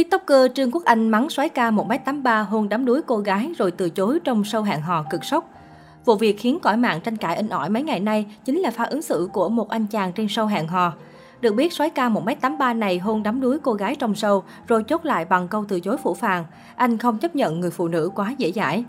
TikToker Trương Quốc Anh mắng soái ca 1m83 hôn đám đuối cô gái rồi từ chối trong sâu hẹn hò cực sốc. Vụ việc khiến cõi mạng tranh cãi in ỏi mấy ngày nay chính là pha ứng xử của một anh chàng trên sâu hẹn hò. Được biết, soái ca 1m83 này hôn đám đuối cô gái trong sâu rồi chốt lại bằng câu từ chối phủ phàng. Anh không chấp nhận người phụ nữ quá dễ dãi.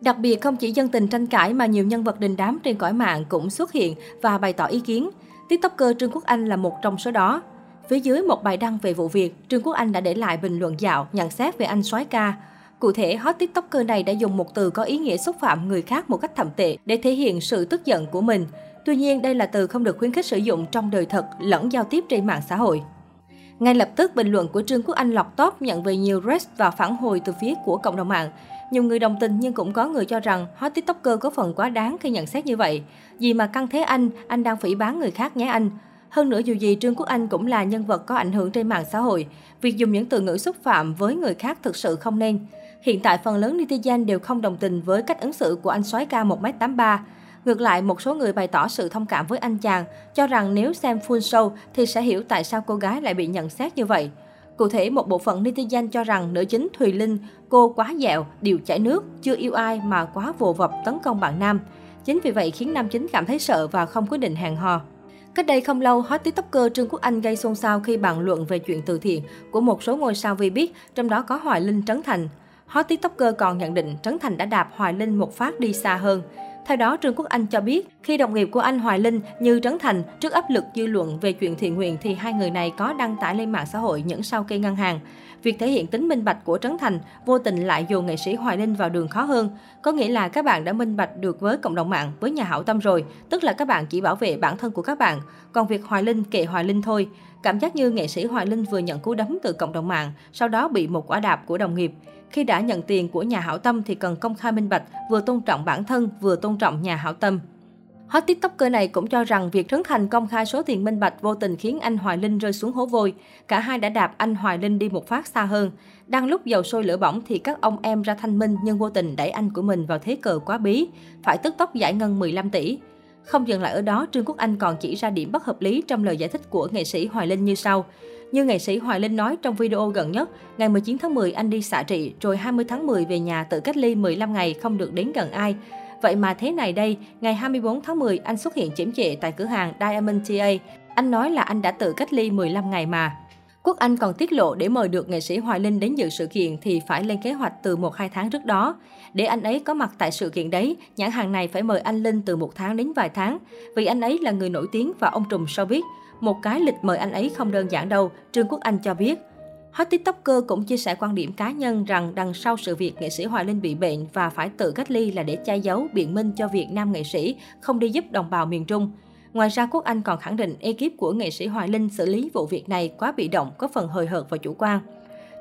Đặc biệt không chỉ dân tình tranh cãi mà nhiều nhân vật đình đám trên cõi mạng cũng xuất hiện và bày tỏ ý kiến. TikToker Trương Quốc Anh là một trong số đó. Phía dưới một bài đăng về vụ việc, Trương Quốc Anh đã để lại bình luận dạo nhận xét về anh soái ca. Cụ thể, hot tiktoker này đã dùng một từ có ý nghĩa xúc phạm người khác một cách thậm tệ để thể hiện sự tức giận của mình. Tuy nhiên, đây là từ không được khuyến khích sử dụng trong đời thật lẫn giao tiếp trên mạng xã hội. Ngay lập tức, bình luận của Trương Quốc Anh lọt top nhận về nhiều res và phản hồi từ phía của cộng đồng mạng. Nhiều người đồng tình nhưng cũng có người cho rằng hot tiktoker có phần quá đáng khi nhận xét như vậy. Gì mà căng thế anh, anh đang phỉ bán người khác nhé anh. Hơn nữa dù gì Trương Quốc Anh cũng là nhân vật có ảnh hưởng trên mạng xã hội. Việc dùng những từ ngữ xúc phạm với người khác thực sự không nên. Hiện tại phần lớn netizen đều không đồng tình với cách ứng xử của anh soái ca 1m83. Ngược lại, một số người bày tỏ sự thông cảm với anh chàng, cho rằng nếu xem full show thì sẽ hiểu tại sao cô gái lại bị nhận xét như vậy. Cụ thể, một bộ phận netizen cho rằng nữ chính Thùy Linh, cô quá dẹo, điều chảy nước, chưa yêu ai mà quá vồ vập tấn công bạn nam. Chính vì vậy khiến nam chính cảm thấy sợ và không quyết định hẹn hò. Cách đây không lâu, hot tiktoker Trương Quốc Anh gây xôn xao khi bàn luận về chuyện từ thiện của một số ngôi sao vi biết, trong đó có Hoài Linh Trấn Thành. Hot tiktoker còn nhận định Trấn Thành đã đạp Hoài Linh một phát đi xa hơn. Theo đó, Trương Quốc Anh cho biết, khi đồng nghiệp của anh Hoài Linh như Trấn Thành trước áp lực dư luận về chuyện thiện nguyện thì hai người này có đăng tải lên mạng xã hội những sao kê ngân hàng. Việc thể hiện tính minh bạch của Trấn Thành vô tình lại dồn nghệ sĩ Hoài Linh vào đường khó hơn. Có nghĩa là các bạn đã minh bạch được với cộng đồng mạng, với nhà hảo tâm rồi, tức là các bạn chỉ bảo vệ bản thân của các bạn. Còn việc Hoài Linh kệ Hoài Linh thôi. Cảm giác như nghệ sĩ Hoài Linh vừa nhận cú đấm từ cộng đồng mạng, sau đó bị một quả đạp của đồng nghiệp. Khi đã nhận tiền của nhà hảo tâm thì cần công khai minh bạch, vừa tôn trọng bản thân, vừa tôn trọng nhà hảo tâm. Hot tiktoker này cũng cho rằng việc Trấn Thành công khai số tiền minh bạch vô tình khiến anh Hoài Linh rơi xuống hố vôi. Cả hai đã đạp anh Hoài Linh đi một phát xa hơn. Đang lúc dầu sôi lửa bỏng thì các ông em ra thanh minh nhưng vô tình đẩy anh của mình vào thế cờ quá bí, phải tức tốc giải ngân 15 tỷ. Không dừng lại ở đó, Trương Quốc Anh còn chỉ ra điểm bất hợp lý trong lời giải thích của nghệ sĩ Hoài Linh như sau. Như nghệ sĩ Hoài Linh nói trong video gần nhất, ngày 19 tháng 10 anh đi xạ trị, rồi 20 tháng 10 về nhà tự cách ly 15 ngày không được đến gần ai. Vậy mà thế này đây, ngày 24 tháng 10 anh xuất hiện chiếm trệ tại cửa hàng Diamond TA. Anh nói là anh đã tự cách ly 15 ngày mà. Quốc Anh còn tiết lộ để mời được nghệ sĩ Hoài Linh đến dự sự kiện thì phải lên kế hoạch từ 1-2 tháng trước đó. Để anh ấy có mặt tại sự kiện đấy, nhãn hàng này phải mời anh Linh từ một tháng đến vài tháng. Vì anh ấy là người nổi tiếng và ông trùm biết Một cái lịch mời anh ấy không đơn giản đâu, Trương Quốc Anh cho biết. Hot TikToker cũng chia sẻ quan điểm cá nhân rằng đằng sau sự việc nghệ sĩ Hoài Linh bị bệnh và phải tự cách ly là để che giấu biện minh cho việc nam nghệ sĩ không đi giúp đồng bào miền Trung. Ngoài ra, Quốc Anh còn khẳng định ekip của nghệ sĩ Hoài Linh xử lý vụ việc này quá bị động, có phần hời hợt và chủ quan.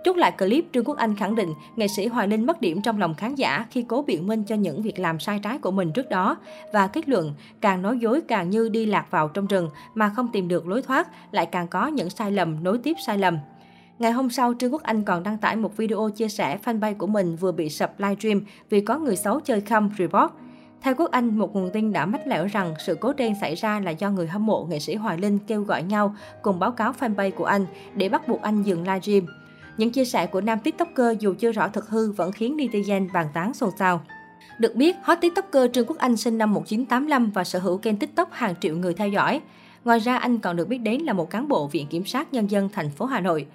Chốt lại clip, Trương Quốc Anh khẳng định nghệ sĩ Hoài Linh mất điểm trong lòng khán giả khi cố biện minh cho những việc làm sai trái của mình trước đó và kết luận càng nói dối càng như đi lạc vào trong rừng mà không tìm được lối thoát, lại càng có những sai lầm nối tiếp sai lầm. Ngày hôm sau, Trương Quốc Anh còn đăng tải một video chia sẻ fanpage của mình vừa bị sập livestream vì có người xấu chơi khăm report. Theo Quốc Anh, một nguồn tin đã mách lẻo rằng sự cố trên xảy ra là do người hâm mộ nghệ sĩ Hoài Linh kêu gọi nhau cùng báo cáo fanpage của anh để bắt buộc anh dừng livestream. Những chia sẻ của nam tiktoker dù chưa rõ thực hư vẫn khiến netizen bàn tán xôn xao. Được biết, hot tiktoker Trương Quốc Anh sinh năm 1985 và sở hữu kênh tiktok hàng triệu người theo dõi. Ngoài ra, anh còn được biết đến là một cán bộ Viện Kiểm sát Nhân dân thành phố Hà Nội.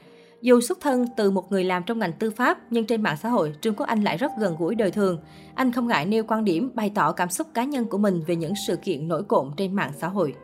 Dù xuất thân từ một người làm trong ngành tư pháp, nhưng trên mạng xã hội, Trương Quốc Anh lại rất gần gũi đời thường. Anh không ngại nêu quan điểm, bày tỏ cảm xúc cá nhân của mình về những sự kiện nổi cộm trên mạng xã hội.